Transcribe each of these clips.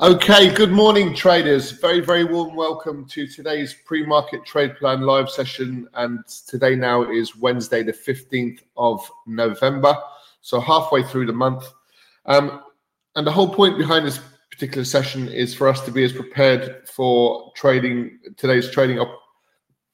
Okay, good morning, traders. Very, very warm welcome to today's pre market trade plan live session. And today now is Wednesday, the 15th of November. So halfway through the month. Um, and the whole point behind this particular session is for us to be as prepared for trading today's trading op-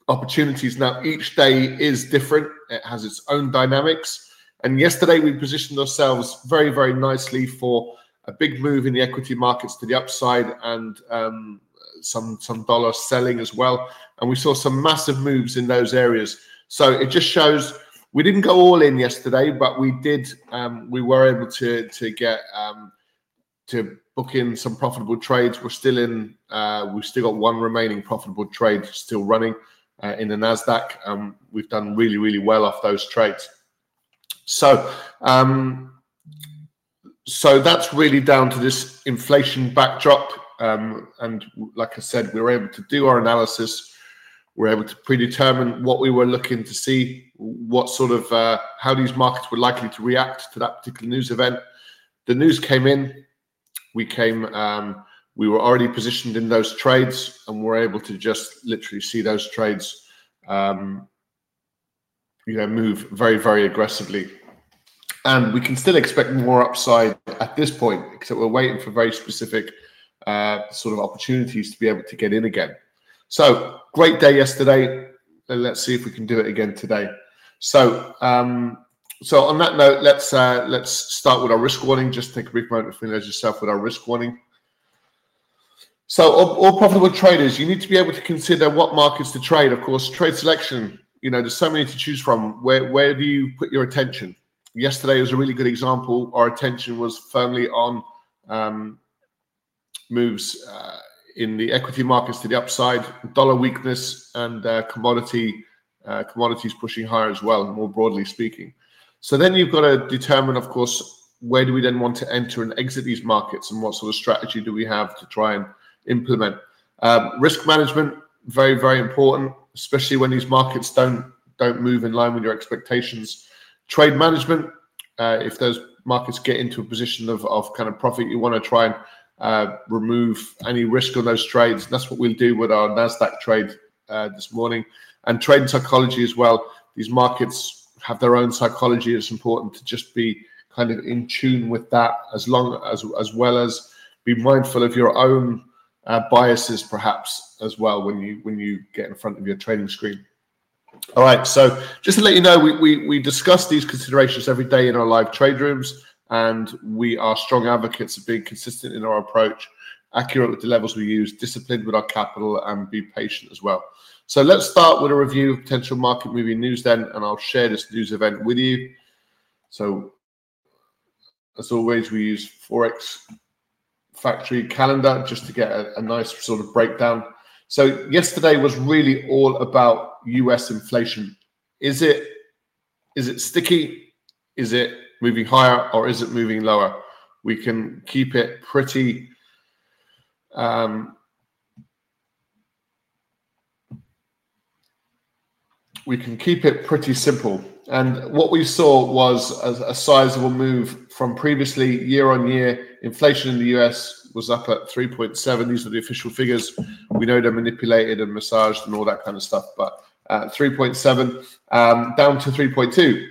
opportunities. Now, each day is different, it has its own dynamics. And yesterday we positioned ourselves very, very nicely for a big move in the equity markets to the upside and um, some some dollar selling as well. And we saw some massive moves in those areas. So it just shows we didn't go all in yesterday, but we did. Um, we were able to to get um, to book in some profitable trades. We're still in. Uh, we've still got one remaining profitable trade still running uh, in the Nasdaq. Um, we've done really really well off those trades. So um, so that's really down to this inflation backdrop. Um, and like I said, we were able to do our analysis. We are able to predetermine what we were looking to see, what sort of uh, how these markets were likely to react to that particular news event. The news came in. We came. Um, we were already positioned in those trades, and we're able to just literally see those trades, um, you know, move very, very aggressively and we can still expect more upside at this point, except we're waiting for very specific uh, sort of opportunities to be able to get in again. So great day yesterday, and let's see if we can do it again today. So um, so on that note, let's uh, let's start with our risk warning. Just take a brief moment to familiarize yourself with our risk warning. So all, all profitable traders, you need to be able to consider what markets to trade. Of course, trade selection. You know, there's so many to choose from. Where where do you put your attention? Yesterday was a really good example. Our attention was firmly on um, moves uh, in the equity markets to the upside, dollar weakness, and uh, commodity uh, commodities pushing higher as well. More broadly speaking, so then you've got to determine, of course, where do we then want to enter and exit these markets, and what sort of strategy do we have to try and implement. Um, risk management very very important, especially when these markets don't don't move in line with your expectations Trade management, uh, if those markets get into a position of, of kind of profit, you want to try and uh, remove any risk on those trades. That's what we'll do with our NASDAQ trade uh, this morning. And trade psychology as well. These markets have their own psychology. It's important to just be kind of in tune with that as long as as well as be mindful of your own uh, biases perhaps as well when you when you get in front of your trading screen. All right. So just to let you know, we, we, we discuss these considerations every day in our live trade rooms, and we are strong advocates of being consistent in our approach, accurate with the levels we use, disciplined with our capital, and be patient as well. So let's start with a review of potential market moving news then, and I'll share this news event with you. So as always, we use Forex Factory calendar just to get a, a nice sort of breakdown so yesterday was really all about US inflation. Is it is it sticky? Is it moving higher or is it moving lower? We can keep it pretty um, we can keep it pretty simple. And what we saw was a, a sizable move from previously year on year. Inflation in the US was up at 3.7. These are the official figures. We know they're manipulated and massaged and all that kind of stuff, but uh, 3.7 um, down to 3.2.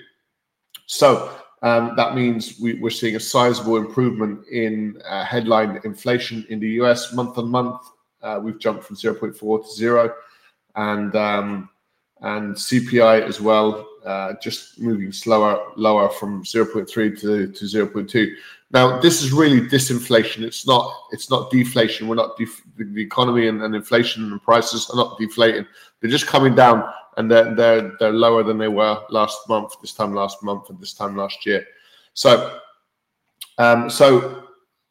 So um, that means we, are seeing a sizable improvement in uh, headline inflation in the US month on month. Uh, we've jumped from 0.4 to zero, and um, and CPI as well, uh, just moving slower, lower from 0.3 to, to 0.2. Now, this is really disinflation. It's not. It's not deflation. We're not def- the economy and, and, inflation and prices are not deflating. They're just coming down and they're they're they're lower than they were last month, this time last month, and this time last year. So, um, so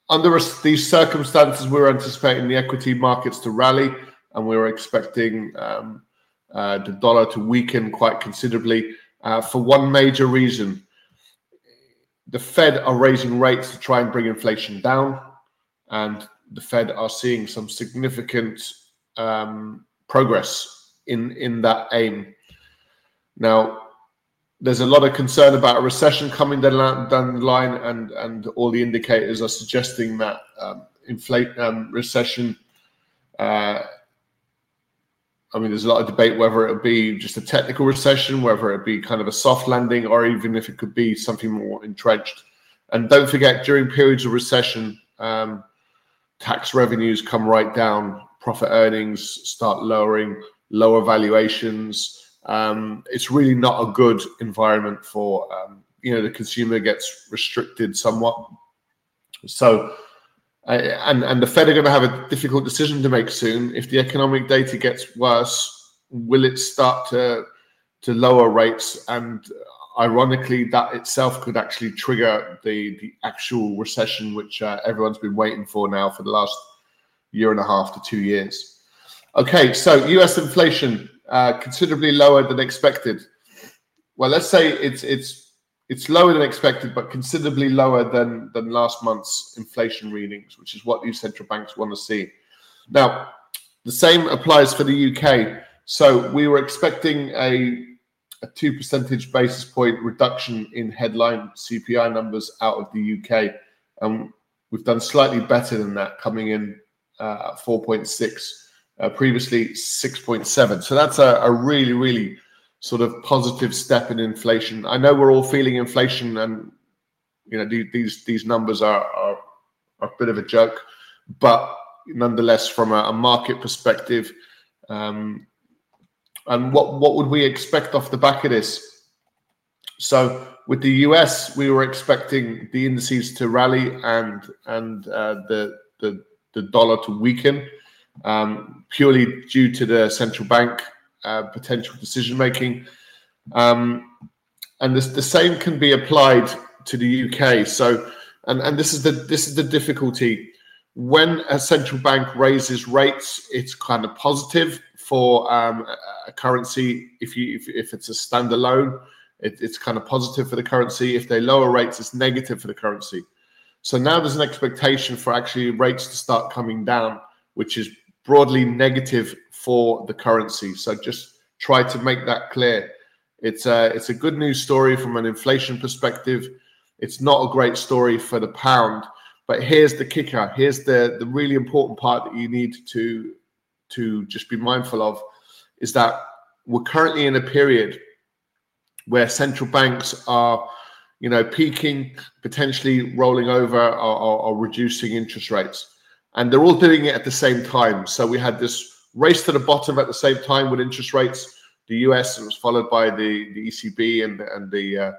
under these circumstances, we we're anticipating the equity markets to rally, and we're expecting um, uh, the dollar to weaken quite considerably uh, for one major reason. The Fed are raising rates to try and bring inflation down, and the Fed are seeing some significant um, progress in in that aim. Now, there's a lot of concern about a recession coming down, down the line, and and all the indicators are suggesting that um, inflate um, recession. Uh, I mean, there's a lot of debate whether it would be just a technical recession, whether it be kind of a soft landing, or even if it could be something more entrenched. And don't forget, during periods of recession, um, tax revenues come right down, profit earnings start lowering, lower valuations. Um, it's really not a good environment for um, you know the consumer gets restricted somewhat. So and and the Fed are going to have a difficult decision to make soon. If the economic data gets worse, will it start to to lower rates? And ironically, that itself could actually trigger the the actual recession, which uh, everyone's been waiting for now for the last year and a half to two years. Okay, so U.S. inflation uh, considerably lower than expected. Well, let's say it's it's it's lower than expected, but considerably lower than than last month's inflation readings, which is what these central banks want to see. Now, the same applies for the UK. So we were expecting a a two percentage basis point reduction in headline CPI numbers out of the UK, and we've done slightly better than that, coming in uh, 4.6, uh, previously 6.7. So that's a, a really, really sort of positive step in inflation. I know we're all feeling inflation, and you know these these numbers are are, are a bit of a joke, but nonetheless, from a, a market perspective, um, and what what would we expect off the back of this? So with the US, we were expecting the indices to rally and and uh, the the the dollar to weaken, um, purely due to the central bank uh, potential decision making. Um, and this, the same can be applied to the UK. So, and, and this is the this is the difficulty. When a central bank raises rates, it's kind of positive for um, a currency. If you if, if it's a standalone, it, it's kind of positive for the currency. If they lower rates, it's negative for the currency. So now there's an expectation for actually rates to start coming down, which is broadly negative for the currency. So just try to make that clear. It's a it's a good news story from an inflation perspective. It's not a great story for the pound, but here's the kicker. Here's the the really important part that you need to to just be mindful of is that we're currently in a period where central banks are you know peaking potentially rolling over or, or, or reducing interest rates and they're all doing it at the same time. So we had this race to the bottom at the same time with interest rates. The US was followed by the, the ECB and and the uh,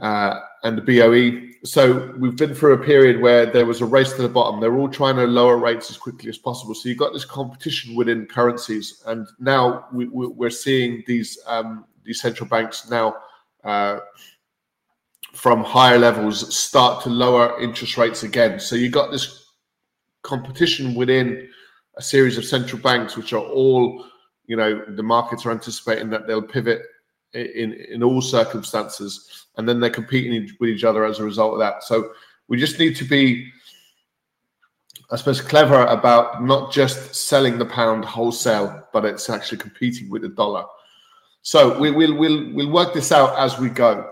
uh, and the BOE. So we've been through a period where there was a race to the bottom. They're all trying to lower rates as quickly as possible. So you've got this competition within currencies, and now we, are seeing these um, these central banks now. Uh, from higher levels start to lower interest rates again. So you got this competition within a series of central banks, which are all, you know, the markets are anticipating that they'll pivot in in all circumstances, and then they're competing with each other as a result of that. So we just need to be, I suppose, clever about not just selling the pound wholesale, but it's actually competing with the dollar. So we, will we'll we'll work this out as we go.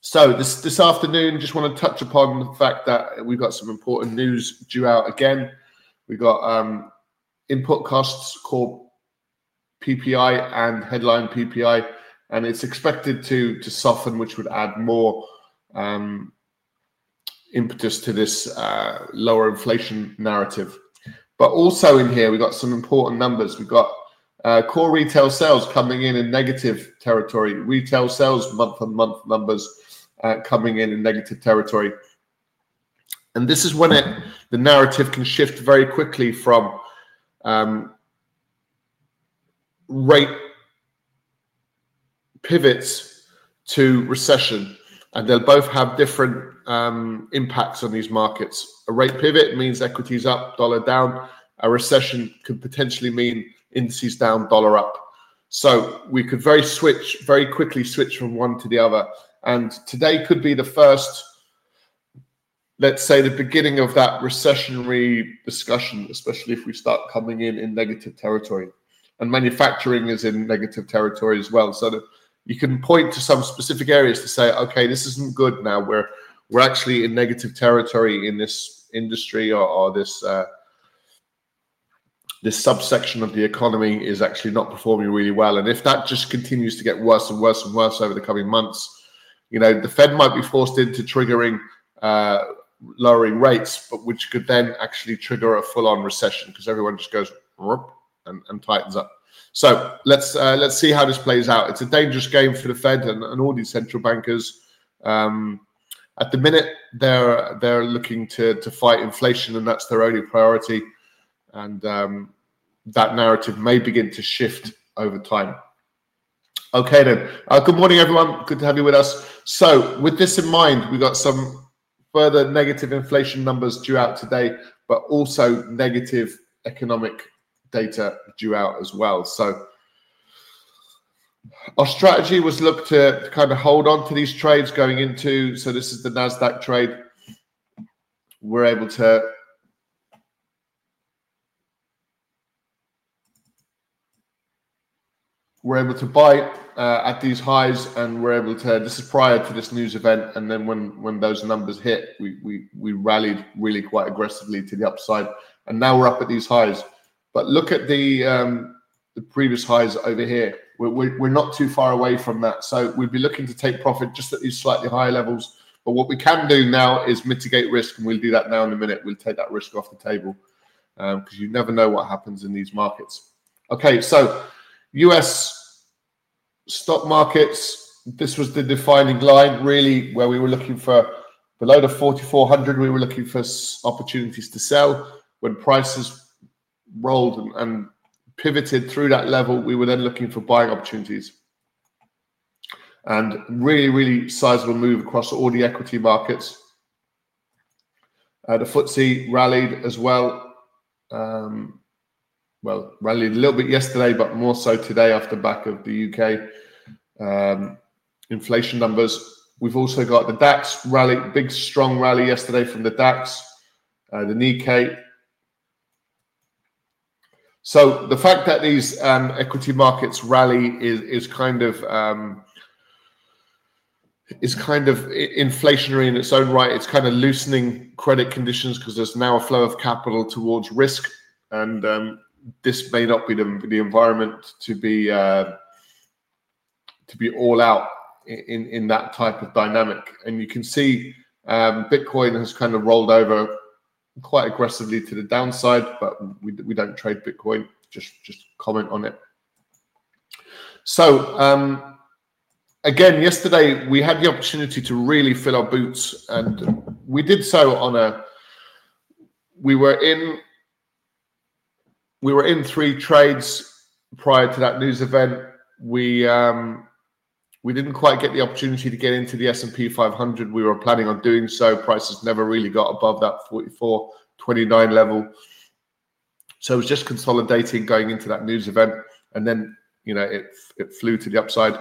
So this this afternoon, just want to touch upon the fact that we've got some important news due out again. We've got um, input costs, core PPI and headline PPI, and it's expected to to soften, which would add more um, impetus to this uh, lower inflation narrative. But also in here, we've got some important numbers. We've got uh, core retail sales coming in in negative territory. Retail sales month on month numbers uh, coming in in negative territory. And this is when it the narrative can shift very quickly from um, rate pivots to recession, and they'll both have different um, impacts on these markets. A rate pivot means equities up, dollar down. A recession could potentially mean indices down, dollar up. So we could very switch, very quickly switch from one to the other. And today could be the first, let's say, the beginning of that recessionary discussion, especially if we start coming in in negative territory. And manufacturing is in negative territory as well. So that you can point to some specific areas to say, okay, this isn't good now. We're we're actually in negative territory in this industry or, or this uh, this subsection of the economy is actually not performing really well. And if that just continues to get worse and worse and worse over the coming months, you know, the Fed might be forced into triggering uh, lowering rates, but which could then actually trigger a full-on recession because everyone just goes and, and tightens up. So let's uh, let's see how this plays out. It's a dangerous game for the Fed and, and all these central bankers. Um, at the minute, they're they're looking to to fight inflation, and that's their only priority. And um, that narrative may begin to shift over time. Okay, then. Uh, good morning, everyone. Good to have you with us. So, with this in mind, we got some further negative inflation numbers due out today, but also negative economic data due out as well. So, our strategy was look to kind of hold on to these trades going into. So, this is the NASDAQ trade. We're able to we're able to buy uh, at these highs and we're able to this is prior to this news event and then when when those numbers hit we we, we rallied really quite aggressively to the upside and now we're up at these highs. But look at the um, the previous highs over here. We're, we're, we're not too far away from that. So we'd be looking to take profit just at these slightly higher levels. But what we can do now is mitigate risk and we'll do that now in a minute. We'll take that risk off the table because um, you never know what happens in these markets. Okay so us stock markets, this was the defining line, really, where we were looking for below the 4,400, we were looking for opportunities to sell. When prices rolled and, and pivoted through that level, we were then looking for buying opportunities. And really, really sizable move across all the equity markets. Uh, the FTSE rallied as well. Um, well, rallied a little bit yesterday, but more so today off the back of the UK um, inflation numbers. We've also got the DAX rally, big strong rally yesterday from the DAX, uh, the Nikkei. So the fact that these um, equity markets rally is is kind of um, is kind of inflationary in its own right. It's kind of loosening credit conditions because there's now a flow of capital towards risk, and um, this may not be the, the environment to be uh, to be all out in in that type of dynamic. And you can see um, Bitcoin has kind of rolled over quite aggressively to the downside, but we, we don't trade Bitcoin. Just just comment on it. So um, again, yesterday we had the opportunity to really fill our boots, and we did so on a. We were in. We were in three trades prior to that news event. We um, we didn't quite get the opportunity to get into the S&P 500. We were planning on doing so. Prices never really got above that 44, 29 level. So it was just consolidating going into that news event. And then, you know, it, it flew to the upside.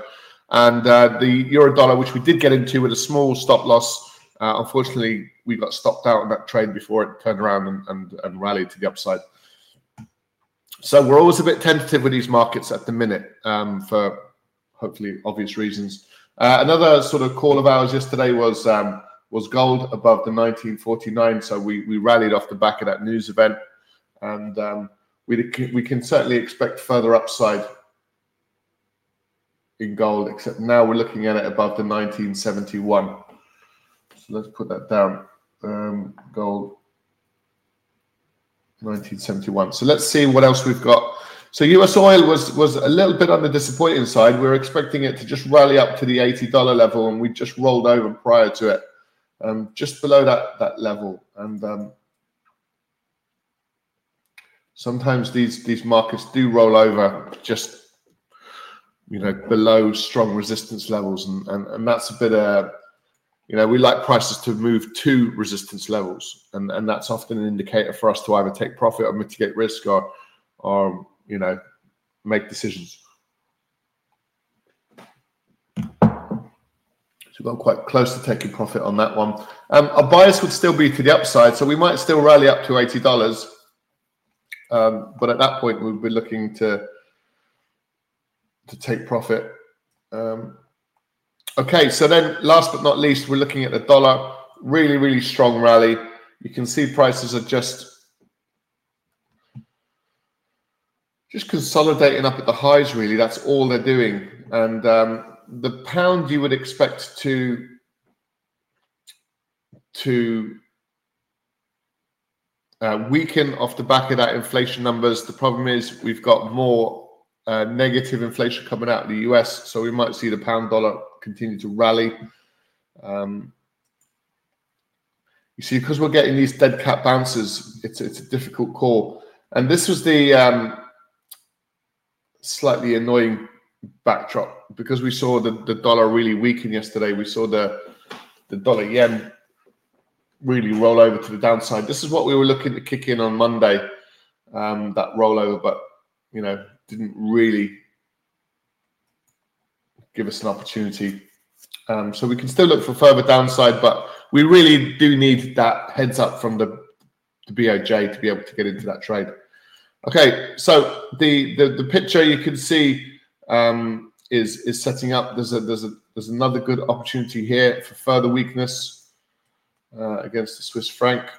And uh, the euro dollar, which we did get into with a small stop loss, uh, unfortunately, we got stopped out on that trade before it turned around and, and, and rallied to the upside. So we're always a bit tentative with these markets at the minute um, for hopefully obvious reasons. Uh, another sort of call of ours yesterday was um, was gold above the 1949. So we we rallied off the back of that news event, and um, we we can certainly expect further upside in gold. Except now we're looking at it above the 1971. So let's put that down. Um, gold 1971. So let's see what else we've got so US oil was was a little bit on the disappointing side. We were expecting it to just rally up to the eighty dollar level, and we just rolled over prior to it, um, just below that that level. And um, sometimes these these markets do roll over just you know, below strong resistance levels, and and, and that's a bit uh, you know, we like prices to move to resistance levels, and and that's often an indicator for us to either take profit or mitigate risk, or or you know, make decisions. So we got quite close to taking profit on that one. Um, our bias would still be to the upside, so we might still rally up to eighty dollars. Um, but at that point, we'd be looking to to take profit. Um, okay, so then last but not least, we're looking at the dollar. Really, really strong rally. You can see prices are just just consolidating up at the highs. Really, that's all they're doing, and um, the pound you would expect to to uh, weaken off the back of that inflation numbers. The problem is we've got more uh, negative inflation coming out of the US, so we might see the pound dollar continue to rally. Um, you see, because we're getting these dead cat bounces, it's it's a difficult call. And this was the um, slightly annoying backdrop because we saw the, the dollar really weaken yesterday. We saw the the dollar yen really roll over to the downside. This is what we were looking to kick in on Monday, um, that rollover, but you know didn't really give us an opportunity. Um, so we can still look for further downside, but we really do need that heads up from the, the BOJ to be able to get into that trade. Okay, so the the, the picture you can see um, is is setting up. There's a there's a there's another good opportunity here for further weakness uh, against the Swiss franc.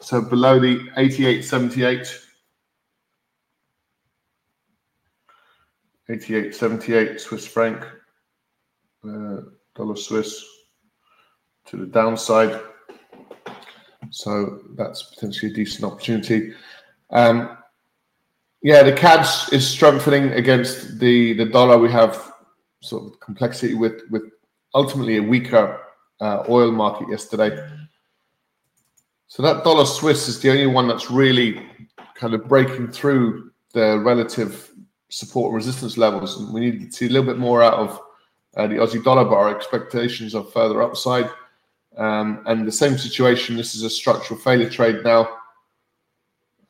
So below the 88.78. 88.78 Swiss franc, uh, dollar Swiss to the downside. So that's potentially a decent opportunity. Um, yeah, the CAD is strengthening against the the dollar. We have sort of complexity with with ultimately a weaker uh, oil market yesterday. So that dollar Swiss is the only one that's really kind of breaking through the relative support and resistance levels. And we need to see a little bit more out of uh, the Aussie dollar, but our expectations are further upside. Um, and the same situation. This is a structural failure trade now,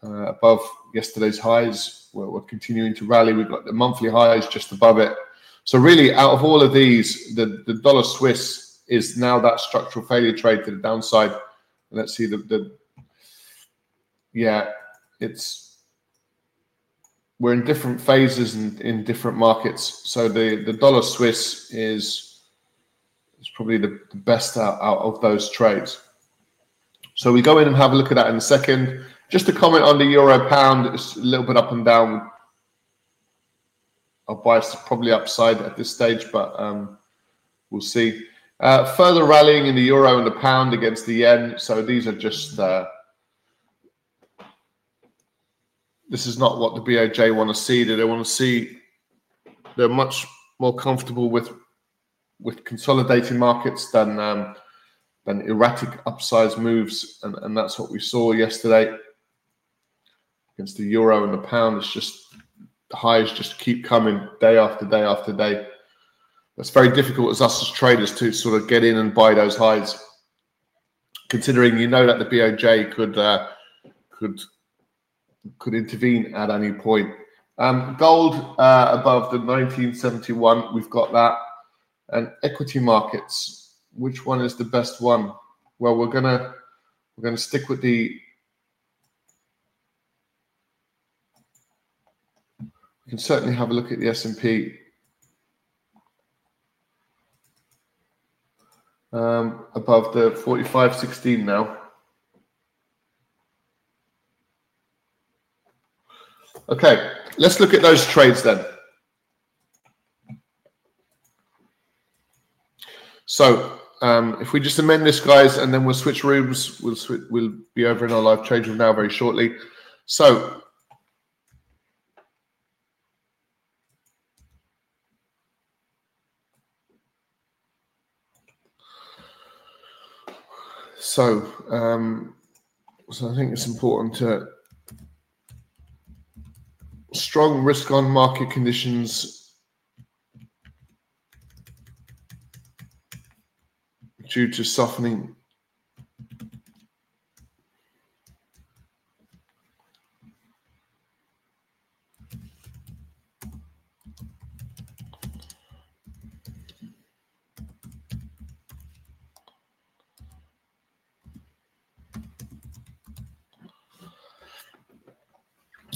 uh, above yesterday's highs. We're, we're, continuing to rally. We've got the monthly highs just above it. So really, out of all of these, the, the dollar Swiss is now that structural failure trade to the downside. Let's see the, the yeah, it's we're in different phases and in different markets. So the the dollar Swiss is is probably the, the best out, out of those trades. So we go in and have a look at that in a second. Just to comment on the euro pound, it's a little bit up and down. Our bias is probably upside at this stage, but um, we'll see. Uh, further rallying in the euro and the pound against the yen. So these are just uh, this is not what the BOJ want to see. They want to see they're much more comfortable with with consolidating markets than um, than erratic upsize moves, and, and that's what we saw yesterday against the euro and the pound. It's just the highs just keep coming day after day after day. It's very difficult as us as traders to sort of get in and buy those highs, considering you know that the BOJ could uh, could could intervene at any point. Um, gold uh, above the 1971, we've got that, and equity markets. Which one is the best one? Well, we're gonna we're gonna stick with the We can certainly have a look at the S&P. Um, above the 45.16 now. Okay, let's look at those trades then. So um, if we just amend this, guys, and then we'll switch rooms, we'll switch, we'll be over in our live trade room now very shortly. So So, um, so I think it's important to strong risk on market conditions. Due to softening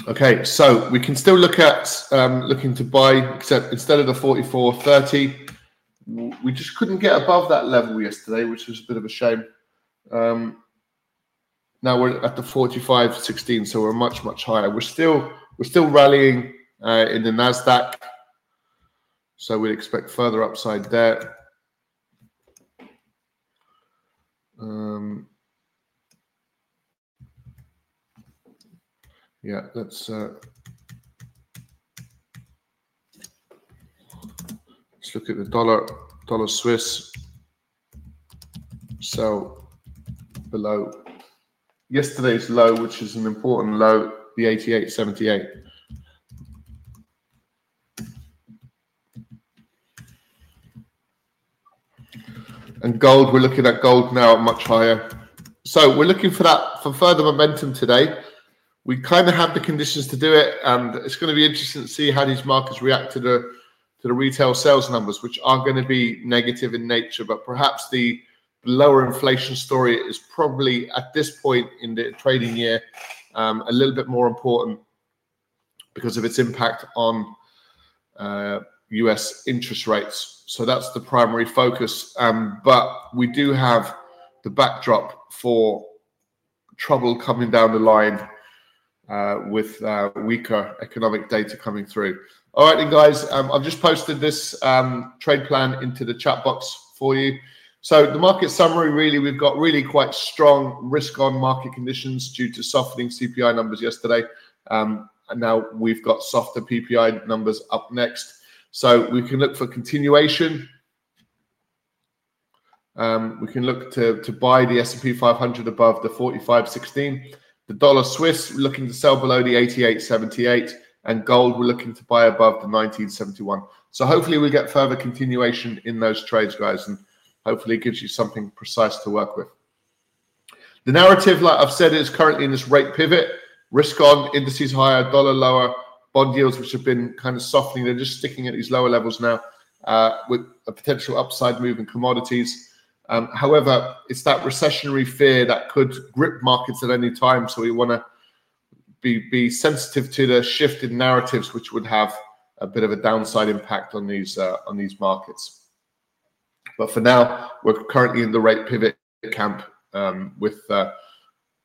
Okay, so we can still look at um, looking to buy, except instead of the 44.30, we just couldn't get above that level yesterday, which was a bit of a shame. Um, now we're at the 45.16, so we're much much higher. We're still we're still rallying uh, in the Nasdaq, so we'd expect further upside there. Um, Yeah, let's uh, let's look at the dollar dollar Swiss sell below yesterday's low, which is an important low, the 88.78. And gold, we're looking at gold now at much higher. So we're looking for that for further momentum today we kind of have the conditions to do it, and it's going to be interesting to see how these markets react to the to the retail sales numbers, which are going to be negative in nature. But perhaps the lower inflation story is probably at this point in the trading year um, a little bit more important because of its impact on uh, U.S. interest rates. So that's the primary focus. Um, but we do have the backdrop for trouble coming down the line uh, with uh, weaker economic data coming through. All right, then, guys, um, I've just posted this um, trade plan into the chat box for you. So the market summary, really, we've got really quite strong risk-on market conditions due to softening CPI numbers yesterday. Um, and now we've got softer PPI numbers up next. So we can look for continuation. Um, we can look to, to buy the S&P 500 above the 45.16. The dollar Swiss looking to sell below the 88.78 and gold we're looking to buy above the 1971. So hopefully we get further continuation in those trades, guys, and hopefully it gives you something precise to work with. The narrative, like I've said, is currently in this rate pivot. Risk on, indices higher, dollar lower, bond yields which have been kind of softening. They're just sticking at these lower levels now uh, with a potential upside move in commodities. Um, however, it's that recessionary fear that could grip markets at any time. So we want to be be sensitive to the shift in narratives, which would have a bit of a downside impact on these uh, on these markets. But for now, we're currently in the rate pivot camp um, with uh,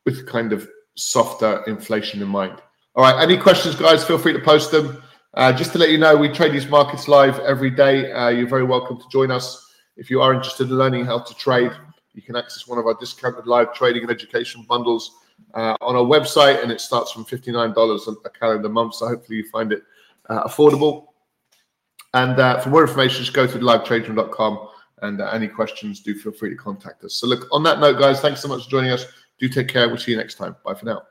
with kind of softer inflation in mind. All right, any questions, guys? Feel free to post them. Uh, just to let you know, we trade these markets live every day. Uh, you're very welcome to join us. If you are interested in learning how to trade, you can access one of our discounted live trading and education bundles uh, on our website, and it starts from $59 a calendar month. So hopefully you find it uh, affordable. And uh, for more information, just go to livetrading.com. And uh, any questions, do feel free to contact us. So, look, on that note, guys, thanks so much for joining us. Do take care. We'll see you next time. Bye for now.